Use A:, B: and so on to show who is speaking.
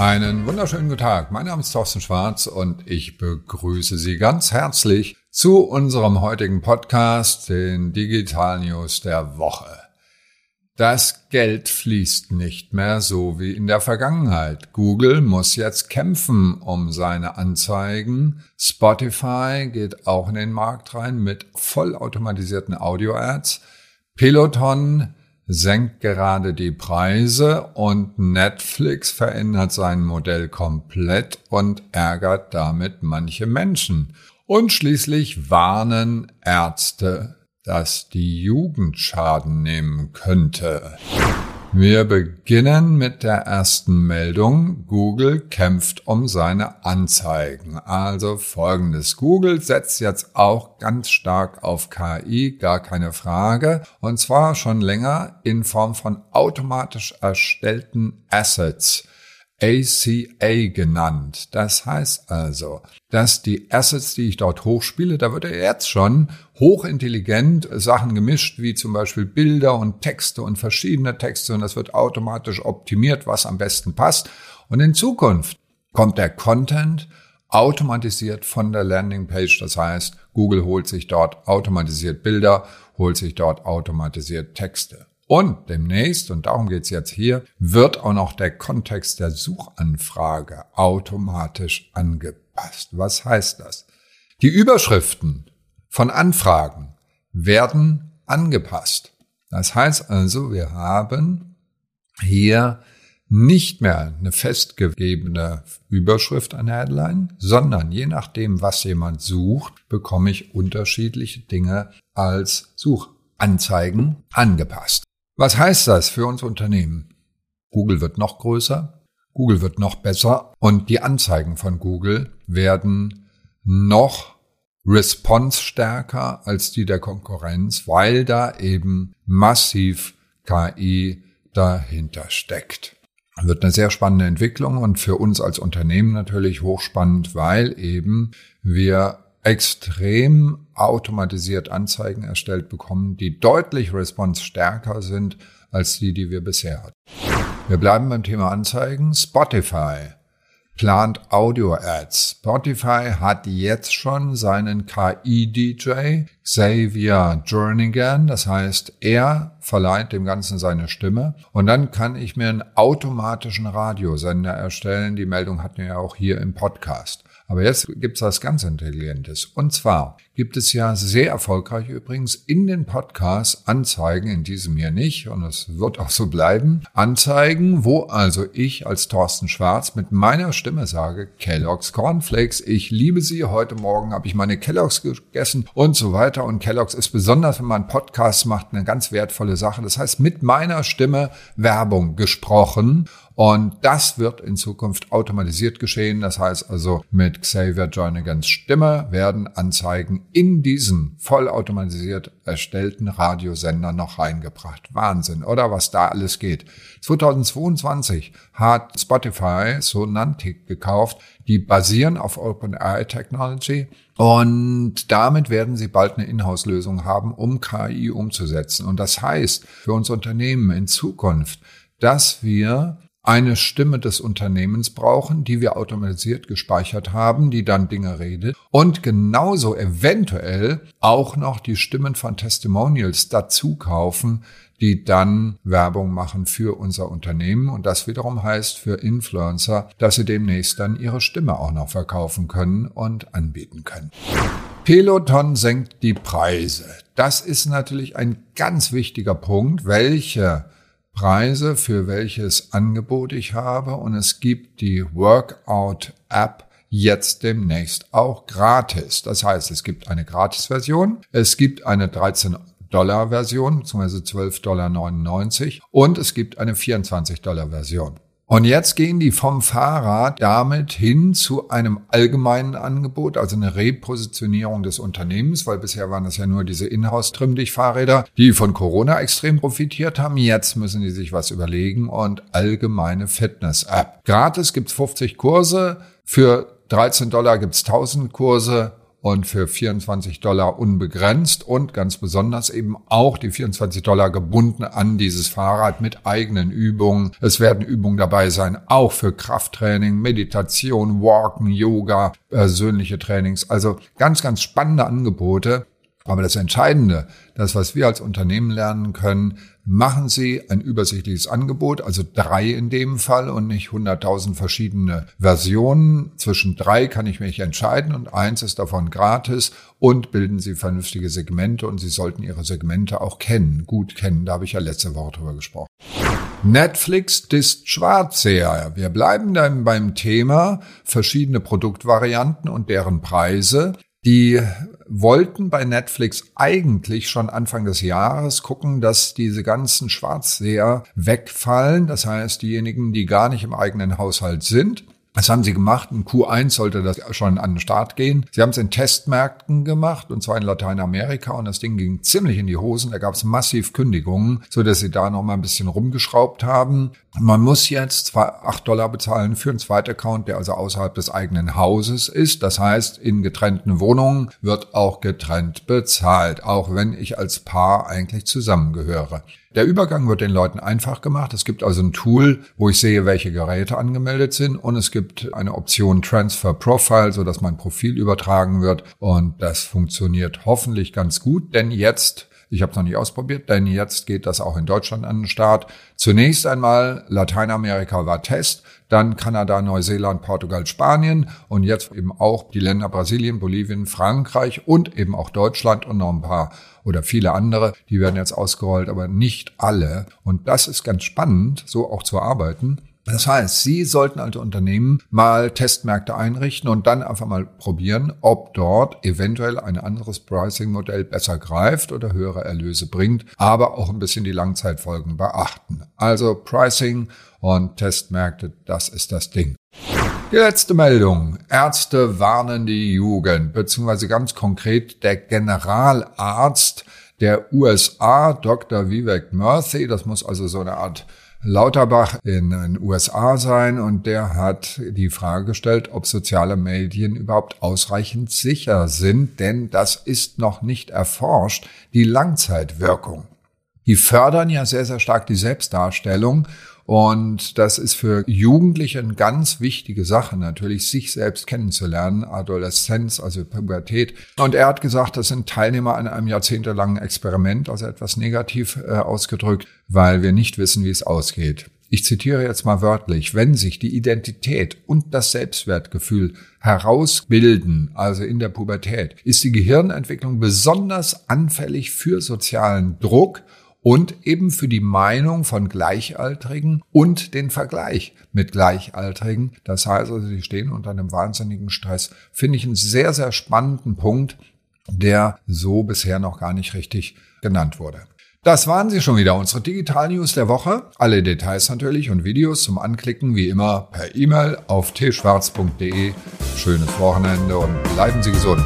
A: Einen wunderschönen guten Tag. Mein Name ist Thorsten Schwarz und ich begrüße Sie ganz herzlich zu unserem heutigen Podcast, den Digital News der Woche. Das Geld fließt nicht mehr so wie in der Vergangenheit. Google muss jetzt kämpfen um seine Anzeigen. Spotify geht auch in den Markt rein mit vollautomatisierten Audio-Ads. Peloton senkt gerade die Preise und Netflix verändert sein Modell komplett und ärgert damit manche Menschen. Und schließlich warnen Ärzte dass die Jugend Schaden nehmen könnte. Wir beginnen mit der ersten Meldung. Google kämpft um seine Anzeigen. Also folgendes. Google setzt jetzt auch ganz stark auf KI, gar keine Frage. Und zwar schon länger in Form von automatisch erstellten Assets. ACA genannt. Das heißt also, dass die Assets, die ich dort hochspiele, da wird ja jetzt schon hochintelligent Sachen gemischt, wie zum Beispiel Bilder und Texte und verschiedene Texte und das wird automatisch optimiert, was am besten passt. Und in Zukunft kommt der Content automatisiert von der Landingpage. Das heißt, Google holt sich dort automatisiert Bilder, holt sich dort automatisiert Texte. Und demnächst, und darum geht's jetzt hier, wird auch noch der Kontext der Suchanfrage automatisch angepasst. Was heißt das? Die Überschriften von Anfragen werden angepasst. Das heißt also, wir haben hier nicht mehr eine festgegebene Überschrift an Headline, sondern je nachdem, was jemand sucht, bekomme ich unterschiedliche Dinge als Suchanzeigen angepasst. Was heißt das für uns Unternehmen? Google wird noch größer, Google wird noch besser und die Anzeigen von Google werden noch response stärker als die der Konkurrenz, weil da eben massiv KI dahinter steckt. Wird eine sehr spannende Entwicklung und für uns als Unternehmen natürlich hochspannend, weil eben wir extrem automatisiert Anzeigen erstellt bekommen, die deutlich response stärker sind als die, die wir bisher hatten. Wir bleiben beim Thema Anzeigen. Spotify plant Audio-Ads. Spotify hat jetzt schon seinen KI-DJ Xavier Jernigan. Das heißt, er verleiht dem Ganzen seine Stimme. Und dann kann ich mir einen automatischen Radiosender erstellen. Die Meldung hatten wir ja auch hier im Podcast. Aber jetzt gibt's was ganz Intelligentes. Und zwar gibt es ja sehr erfolgreich übrigens in den Podcasts Anzeigen, in diesem hier nicht, und es wird auch so bleiben, Anzeigen, wo also ich als Thorsten Schwarz mit meiner Stimme sage, Kellogg's Cornflakes, ich liebe sie, heute Morgen habe ich meine Kellogg's gegessen und so weiter. Und Kellogg's ist besonders, wenn man Podcasts macht, eine ganz wertvolle Sache. Das heißt, mit meiner Stimme Werbung gesprochen. Und das wird in Zukunft automatisiert geschehen. Das heißt also, mit Xavier Joinigans Stimme werden Anzeigen in diesen vollautomatisiert erstellten Radiosender noch reingebracht. Wahnsinn, oder was da alles geht. 2022 hat Spotify Sonantic gekauft. Die basieren auf OpenAI Technology und damit werden sie bald eine Inhouse-Lösung haben, um KI umzusetzen. Und das heißt für uns Unternehmen in Zukunft, dass wir eine Stimme des Unternehmens brauchen, die wir automatisiert gespeichert haben, die dann Dinge redet und genauso eventuell auch noch die Stimmen von Testimonials dazu kaufen, die dann Werbung machen für unser Unternehmen und das wiederum heißt für Influencer, dass sie demnächst dann ihre Stimme auch noch verkaufen können und anbieten können. Peloton senkt die Preise. Das ist natürlich ein ganz wichtiger Punkt, welche Preise, für welches Angebot ich habe und es gibt die Workout-App jetzt demnächst auch gratis. Das heißt, es gibt eine Gratis-Version, es gibt eine 13 Dollar Version, beziehungsweise 12,99 Dollar und es gibt eine 24 Dollar Version. Und jetzt gehen die vom Fahrrad damit hin zu einem allgemeinen Angebot, also eine Repositionierung des Unternehmens, weil bisher waren das ja nur diese Inhouse-Trimm-Dich-Fahrräder, die von Corona extrem profitiert haben. Jetzt müssen die sich was überlegen und allgemeine Fitness-App. Gratis gibt's 50 Kurse, für 13 Dollar gibt's 1000 Kurse und für 24 Dollar unbegrenzt und ganz besonders eben auch die 24 Dollar gebunden an dieses Fahrrad mit eigenen Übungen. Es werden Übungen dabei sein, auch für Krafttraining, Meditation, Walken, Yoga, persönliche Trainings. Also ganz, ganz spannende Angebote. Aber das Entscheidende, das, was wir als Unternehmen lernen können, machen Sie ein übersichtliches Angebot, also drei in dem Fall und nicht 100.000 verschiedene Versionen. Zwischen drei kann ich mich entscheiden und eins ist davon gratis und bilden Sie vernünftige Segmente und Sie sollten Ihre Segmente auch kennen, gut kennen. Da habe ich ja letzte Woche drüber gesprochen. Netflix disst Schwarzseher. Wir bleiben dann beim Thema verschiedene Produktvarianten und deren Preise. Die wollten bei Netflix eigentlich schon Anfang des Jahres gucken, dass diese ganzen Schwarzseher wegfallen. Das heißt, diejenigen, die gar nicht im eigenen Haushalt sind, das haben sie gemacht. In Q1 sollte das schon an den Start gehen. Sie haben es in Testmärkten gemacht, und zwar in Lateinamerika. Und das Ding ging ziemlich in die Hosen. Da gab es massiv Kündigungen, so dass sie da noch mal ein bisschen rumgeschraubt haben. Man muss jetzt zwar acht Dollar bezahlen für einen Zweitaccount, der also außerhalb des eigenen Hauses ist. Das heißt, in getrennten Wohnungen wird auch getrennt bezahlt, auch wenn ich als Paar eigentlich zusammengehöre. Der Übergang wird den Leuten einfach gemacht. Es gibt also ein Tool, wo ich sehe, welche Geräte angemeldet sind. Und es gibt eine Option Transfer Profile, so dass mein Profil übertragen wird. Und das funktioniert hoffentlich ganz gut, denn jetzt ich habe es noch nicht ausprobiert, denn jetzt geht das auch in Deutschland an den Start. Zunächst einmal Lateinamerika war Test, dann Kanada, Neuseeland, Portugal, Spanien und jetzt eben auch die Länder Brasilien, Bolivien, Frankreich und eben auch Deutschland und noch ein paar oder viele andere, die werden jetzt ausgerollt, aber nicht alle. Und das ist ganz spannend, so auch zu arbeiten. Das heißt, Sie sollten als Unternehmen mal Testmärkte einrichten und dann einfach mal probieren, ob dort eventuell ein anderes Pricing-Modell besser greift oder höhere Erlöse bringt, aber auch ein bisschen die Langzeitfolgen beachten. Also Pricing und Testmärkte, das ist das Ding. Die letzte Meldung. Ärzte warnen die Jugend, beziehungsweise ganz konkret der Generalarzt der USA, Dr. Vivek Murthy, das muss also so eine Art Lauterbach in den USA sein und der hat die Frage gestellt, ob soziale Medien überhaupt ausreichend sicher sind, denn das ist noch nicht erforscht, die Langzeitwirkung. Die fördern ja sehr, sehr stark die Selbstdarstellung und das ist für Jugendliche eine ganz wichtige Sache, natürlich sich selbst kennenzulernen, Adoleszenz, also Pubertät. Und er hat gesagt, das sind Teilnehmer an einem jahrzehntelangen Experiment, also etwas negativ äh, ausgedrückt, weil wir nicht wissen, wie es ausgeht. Ich zitiere jetzt mal wörtlich, wenn sich die Identität und das Selbstwertgefühl herausbilden, also in der Pubertät, ist die Gehirnentwicklung besonders anfällig für sozialen Druck und eben für die Meinung von Gleichaltrigen und den Vergleich mit Gleichaltrigen. Das heißt also, sie stehen unter einem wahnsinnigen Stress. Finde ich einen sehr, sehr spannenden Punkt, der so bisher noch gar nicht richtig genannt wurde. Das waren sie schon wieder, unsere Digital News der Woche. Alle Details natürlich und Videos zum Anklicken wie immer per E-Mail auf tschwarz.de. Schönes Wochenende und bleiben Sie gesund.